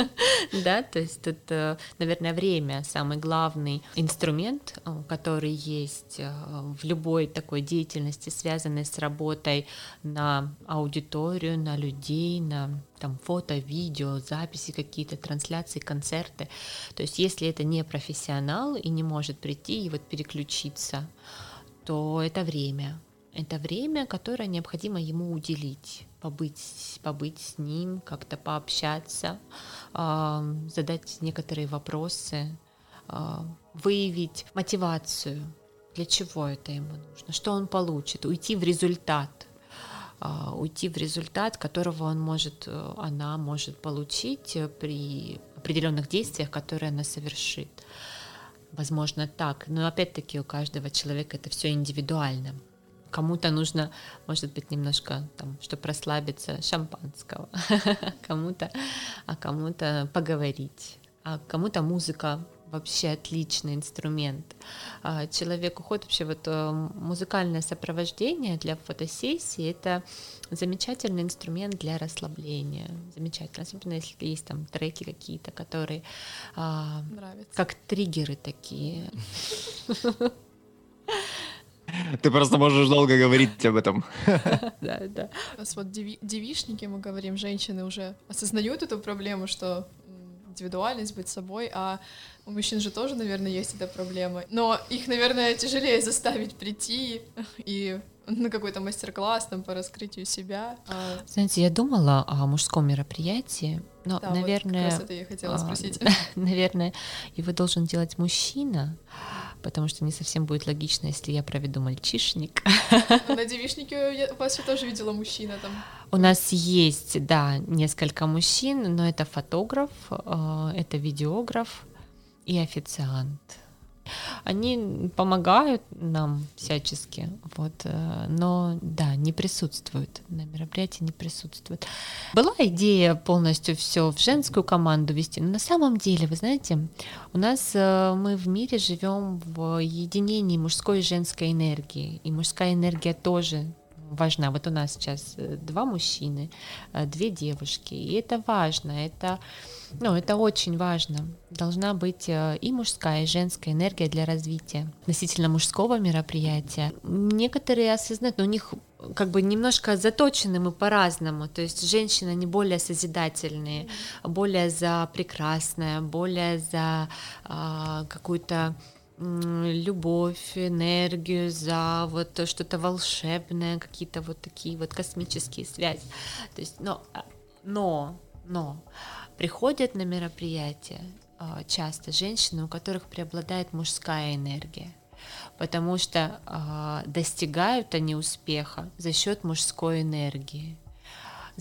да, то есть тут, э, наверное, время самый главный инструмент, э, который есть э, в любой такой деятельности, связанной с работой на аудиторию, на людей, на там фото, видео, записи какие-то, трансляции, концерты. То есть если это не профессионал и не может прийти и вот переключиться, то это время. Это время, которое необходимо ему уделить побыть, побыть с ним, как-то пообщаться, э, задать некоторые вопросы, э, выявить мотивацию, для чего это ему нужно, что он получит, уйти в результат, уйти в результат, которого он может, она может получить при определенных действиях, которые она совершит. Возможно, так. Но опять-таки у каждого человека это все индивидуально. кому-то нужно, может быть, немножко, там, чтобы расслабиться, шампанского, кому-то, а кому-то поговорить, а кому-то музыка вообще отличный инструмент. А, человек уходит вообще вот э, музыкальное сопровождение для фотосессии это замечательный инструмент для расслабления. Замечательно, особенно если есть там треки какие-то, которые а, Нравится. как триггеры такие. Ты просто можешь долго говорить об этом. Да, да. У нас вот девишники, мы говорим, женщины уже осознают эту проблему, что индивидуальность, быть собой, а у мужчин же тоже, наверное, есть эта проблема. Но их, наверное, тяжелее заставить прийти и на какой-то мастер-класс там по раскрытию себя. А Знаете, я думала о мужском мероприятии, но, да, наверное, вот как раз это я хотела спросить. наверное, его должен делать мужчина, потому что не совсем будет логично, если я проведу мальчишник. Ну, на девишнике я вас я тоже видела мужчина там. У нас есть, да, несколько мужчин, но это фотограф, э, это видеограф и официант. Они помогают нам всячески, вот, э, но да, не присутствуют на мероприятии, не присутствуют. Была идея полностью все в женскую команду вести, но на самом деле, вы знаете, у нас э, мы в мире живем в единении мужской и женской энергии, и мужская энергия тоже важна. Вот у нас сейчас э, два мужчины, две девушки, и это важно, это ну, это очень важно. Должна быть э, и мужская, и женская энергия для развития относительно мужского мероприятия. Некоторые осознают, но у них как бы немножко заточены мы по-разному. То есть женщины, они более созидательные, более за прекрасное, более за э, какую-то любовь, энергию, за вот что-то волшебное, какие-то вот такие вот космические связи. То есть, но, а, но, но приходят на мероприятия а, часто женщины, у которых преобладает мужская энергия, потому что э, достигают они успеха за счет мужской энергии.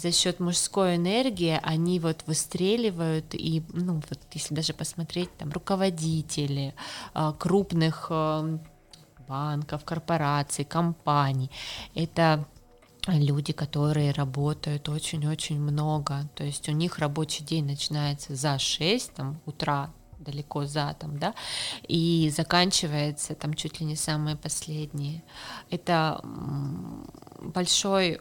За счет мужской энергии они вот выстреливают и, ну вот если даже посмотреть там руководители э, крупных э, банков, корпораций, компаний, это люди, которые работают очень-очень много, то есть у них рабочий день начинается за 6 там, утра, далеко за там, да, и заканчивается там чуть ли не самые последние. Это большой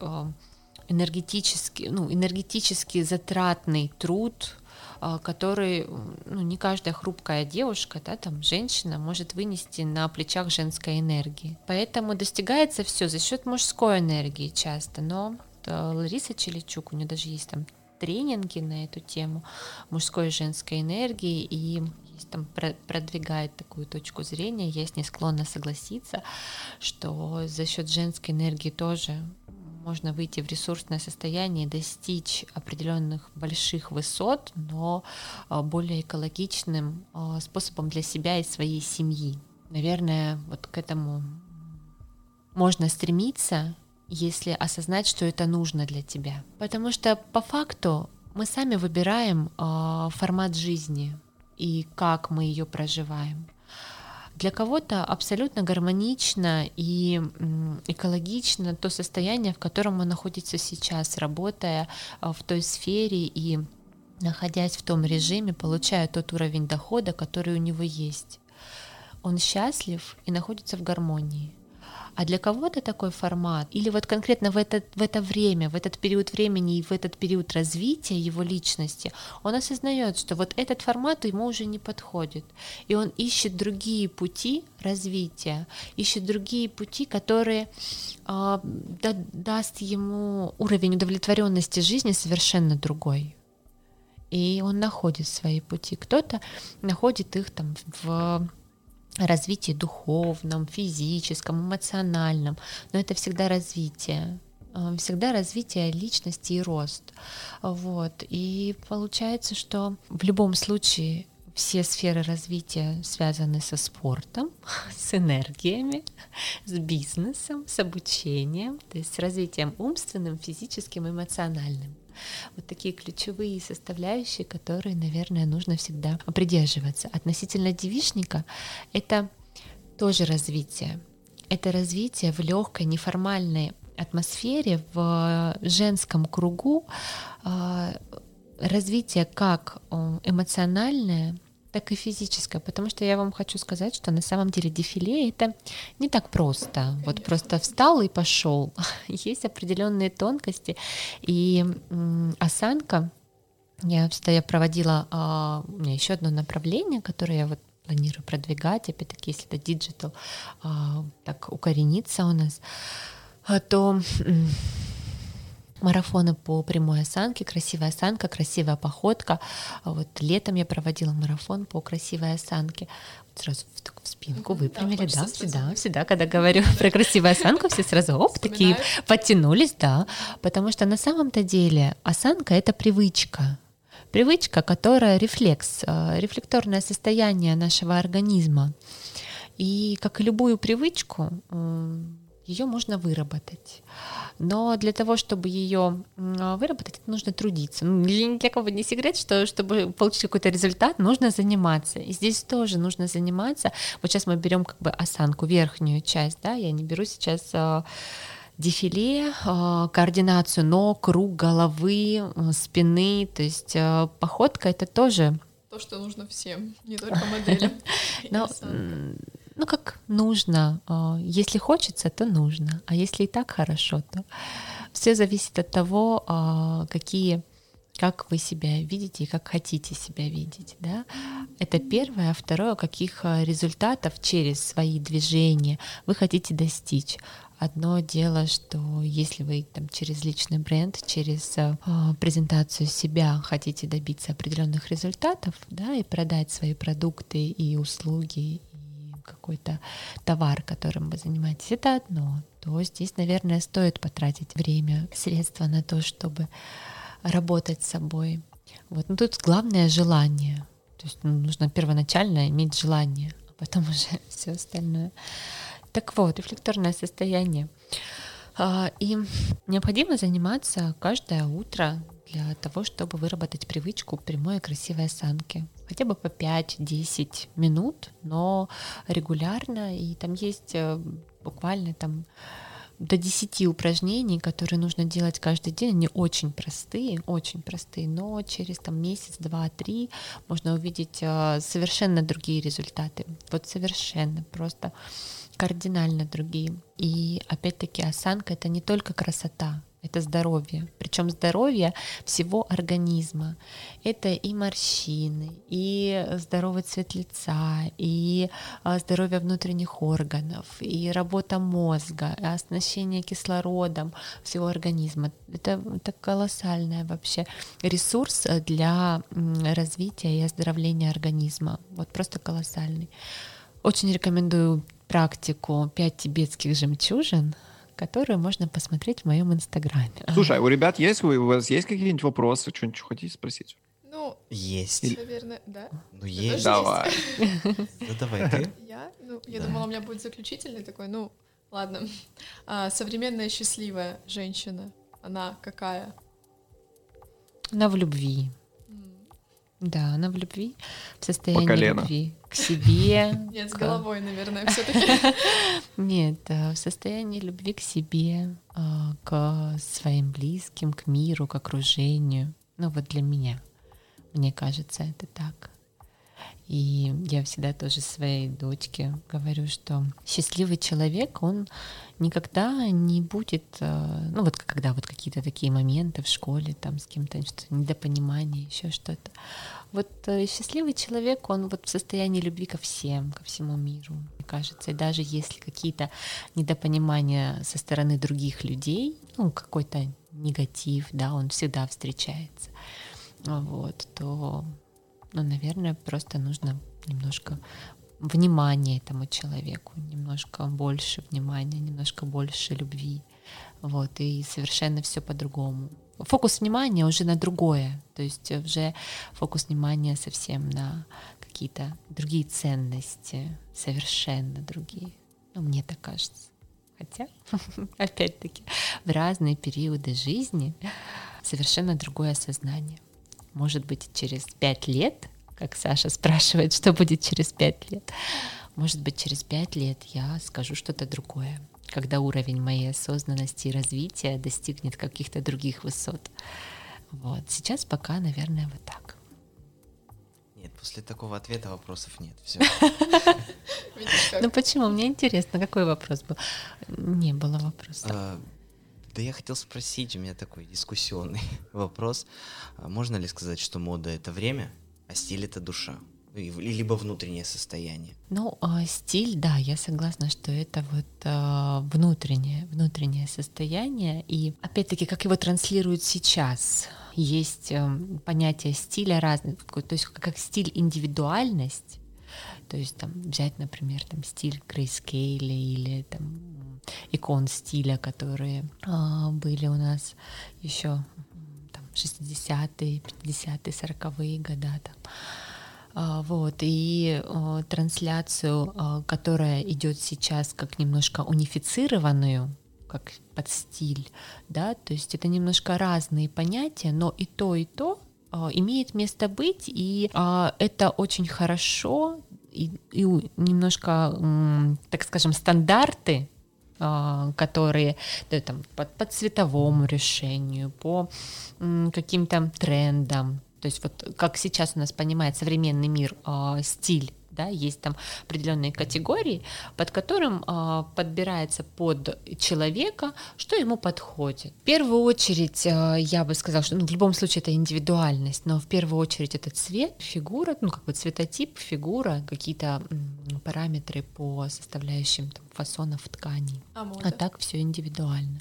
э, энергетический, ну, энергетически затратный труд, а, который ну, не каждая хрупкая девушка, да, там женщина может вынести на плечах женской энергии. Поэтому достигается все за счет мужской энергии часто, но Лариса Челичук, у нее даже есть там тренинги на эту тему мужской и женской энергии, и там продвигает такую точку зрения, я с ней склонна согласиться, что за счет женской энергии тоже можно выйти в ресурсное состояние и достичь определенных больших высот, но а, более экологичным а, способом для себя и своей семьи. Наверное, вот к этому можно стремиться, если осознать, что это нужно для тебя. Потому что по факту мы сами выбираем э, формат жизни и как мы ее проживаем. Для кого-то абсолютно гармонично и экологично то состояние, в котором он находится сейчас, работая а, в той сфере и находясь в том режиме, получая тот уровень дохода, который у него есть. Он счастлив и находится в гармонии. А для кого-то такой формат, или вот конкретно в это, в это время, в этот период времени и в этот период развития его личности, он осознает, что вот этот формат ему уже не подходит. И он ищет другие пути развития, ищет другие пути, которые э, да, даст ему уровень удовлетворенности жизни совершенно другой и он находит свои пути. Кто-то находит их там в развитии духовном, физическом, эмоциональном, но это всегда развитие э, всегда развитие личности и рост. Вот. И получается, что в любом случае все сферы развития связаны со спортом, с энергиями, с бизнесом, с обучением, то есть с развитием умственным, физическим, эмоциональным. Вот такие ключевые составляющие, которые, наверное, нужно всегда придерживаться. Относительно девишника это тоже развитие. это развитие в легкой, неформальной атмосфере, в женском кругу, а, развитие как эмоциональное, так и физическое, потому что я вам хочу сказать, что на самом деле дефиле это не так просто. Вот просто встал и пошел. Есть определенные тонкости, и осанка. Я всегда я проводила а, у меня еще одно направление, которое я вот планирую продвигать, опять-таки, если это digital, а, так укоренится у нас, а то марафоны по прямой осанке, красивая осанка, красивая походка. А вот летом я проводила марафон по красивой осанке. Вот сразу в, такую спинку выпрямили, да, да всегда, всегда, когда говорю про красивую осанку, все сразу оп, такие подтянулись, да, потому что на самом-то деле осанка — это привычка, Привычка, которая рефлекс, э, рефлекторное состояние нашего организма. И как и любую привычку, ее можно выработать. Но для того, чтобы ее выработать, нужно трудиться. Ну, для, для кого не секрет, что чтобы получить какой-то результат, нужно заниматься. И здесь тоже нужно заниматься. Вот сейчас мы берем как бы осанку, верхнюю часть, да, я не беру сейчас э, дефиле, а, координацию ног, рук, головы, а, спины, то есть а, походка это тоже то, что нужно всем, не только моделям. Но, ну как нужно, если хочется, то нужно, а если и так хорошо, то все зависит от того, какие как вы себя видите и как хотите себя видеть. Да? Это первое. А второе, каких результатов через свои движения вы хотите достичь. Одно дело, что если вы там через личный бренд, через презентацию себя хотите добиться определенных результатов, да, и продать свои продукты и услуги какой-то товар, которым вы занимаетесь, это одно. То здесь, наверное, стоит потратить время, средства на то, чтобы работать с собой. Вот. Но тут главное желание. То есть ну, нужно первоначально иметь желание, а потом уже все остальное. Так вот, рефлекторное состояние. А, и необходимо заниматься каждое утро для того, чтобы выработать привычку прямой и красивой осанки. Хотя бы по 5-10 минут, но регулярно. И там есть э, буквально там до 10 упражнений, которые нужно делать каждый день. Они очень простые, очень простые, но через там, месяц, два, три можно увидеть э, совершенно другие результаты. Вот совершенно просто кардинально другие. И опять-таки осанка это не только красота, это здоровье. Причем здоровье всего организма. Это и морщины, и здоровый цвет лица, и а, здоровье внутренних органов, и работа мозга, и оснащение кислородом всего организма. Это, это колоссальный вообще ресурс для развития и оздоровления организма. Вот просто колоссальный. Очень рекомендую практику «Пять тибетских жемчужин», которую можно посмотреть в моем инстаграме. Слушай, а у ребят есть, у вас есть какие-нибудь вопросы, что-нибудь хотите спросить? Ну, есть. Наверное, да. Ну, есть. Давай. Да давай ты. Я? Ну, я думала, у меня будет заключительный такой, ну, ладно. А, современная счастливая женщина, она какая? Она в любви. Да, она в любви, в состоянии любви к себе. Нет, с головой, наверное, все-таки. Нет, в состоянии любви к себе, э, к своим близким, к миру, к окружению. Ну вот для меня, мне кажется, это так. И я всегда тоже своей дочке говорю, что счастливый человек, он никогда не будет, э, ну вот когда вот какие-то такие моменты в школе, там с кем-то что-то недопонимание, еще что-то. Вот э, счастливый человек, он вот в состоянии любви ко всем, ко всему миру, мне кажется. И даже если какие-то недопонимания со стороны других людей, ну какой-то негатив, да, он всегда встречается, вот, то ну, наверное, просто нужно немножко внимания этому человеку, немножко больше внимания, немножко больше любви. Вот, и совершенно все по-другому. Фокус внимания уже на другое, то есть уже фокус внимания совсем на какие-то другие ценности, совершенно другие. Ну, мне так кажется. Хотя, опять-таки, в разные периоды жизни совершенно другое сознание. Может быть, через пять лет, как Саша спрашивает, что будет через пять лет, может быть, через пять лет я скажу что-то другое, когда уровень моей осознанности и развития достигнет каких-то других высот. Вот. Сейчас пока, наверное, вот так. Нет, после такого ответа вопросов нет. Все. Ну почему? Мне интересно, какой вопрос был? Не было вопроса. Да я хотел спросить, у меня такой дискуссионный вопрос. А можно ли сказать, что мода — это время, а стиль — это душа? Либо внутреннее состояние. Ну, а, стиль, да, я согласна, что это вот а, внутреннее, внутреннее состояние. И опять-таки, как его транслируют сейчас, есть а, понятие стиля разное, то есть как стиль индивидуальность, то есть там взять, например, там стиль Грейскейля или там икон стиля, которые а, были у нас еще там 60-е, 50-е, 40-е года там вот, и а, трансляцию, а, которая идет сейчас как немножко унифицированную, как под стиль, да, то есть это немножко разные понятия, но и то, и то имеет место быть, и это очень хорошо, и, и немножко, так скажем, стандарты которые да, там, по, по цветовому решению, по каким-то трендам, то есть вот как сейчас у нас понимает современный мир э, стиль да, есть там определенные категории, под которым э, подбирается под человека, что ему подходит. В первую очередь, э, я бы сказала, что ну, в любом случае это индивидуальность, но в первую очередь это цвет, фигура, ну как бы цветотип, фигура, какие-то м, параметры по составляющим там, фасонов тканей. А, а так все индивидуально.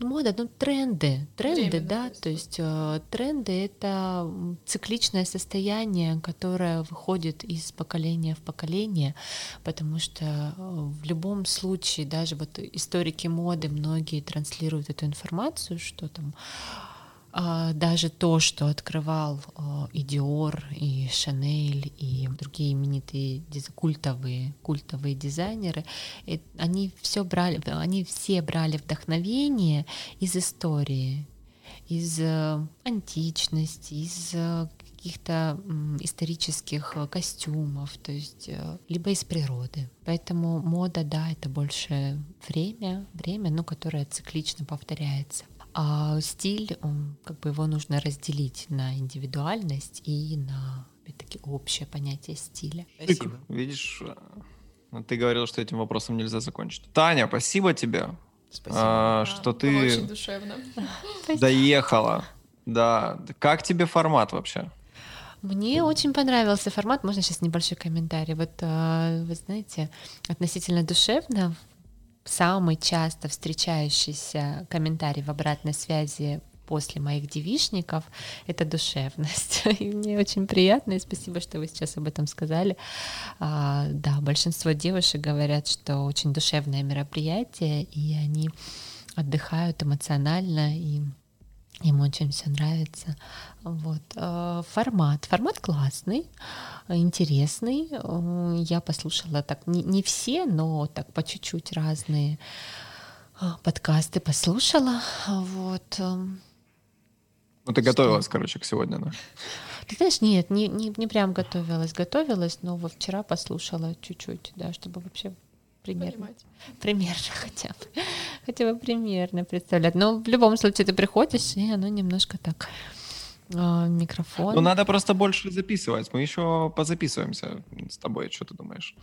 Ну, мода, ну, тренды, тренды, да, то есть э, тренды — это цикличное состояние, которое выходит из поколения в поколение, потому что э, в любом случае, даже вот историки моды, многие транслируют эту информацию, что там даже то, что открывал а, и Dior, и Chanel, и другие именитые культовые, культовые дизайнеры, они все брали, они все брали вдохновение из истории, из э, античности, из э, каких-то исторических э, костюмов, то есть либо из природы. Поэтому мода, да, это больше время, время, но которое циклично повторяется. А стиль, как бы его нужно разделить на индивидуальность и на, опять-таки, общее понятие стиля. Спасибо. Видишь, э, ты говорил, что этим вопросом нельзя закончить. Таня, спасибо тебе. Спасибо. А, что ты очень душевно. доехала. Да. Как тебе формат вообще? Мне очень понравился формат. Можно сейчас небольшой комментарий? Вот э, вы знаете, относительно душевно самый часто встречающийся комментарий в обратной связи после моих девишников — это душевность. И мне очень приятно, и спасибо, что вы сейчас об этом сказали. А, да, большинство девушек говорят, что очень душевное мероприятие, и они отдыхают эмоционально, и им очень все нравится. Вот. Э, формат. Формат классный, интересный. Э, я послушала так, не, не все, но так по чуть-чуть разные э, подкасты послушала. Вот. Ну, ты готовилась, Что? короче, к сегодня, да? Ты знаешь, нет, не, не, не прям готовилась. Готовилась, но вчера послушала чуть-чуть, да, чтобы вообще примерно. Понимать. Примерно хотя бы. Хотя бы примерно представлять. Но в любом случае ты приходишь, и оно немножко так а, микрофон. Ну, надо просто больше записывать. Мы еще позаписываемся с тобой. Что ты думаешь?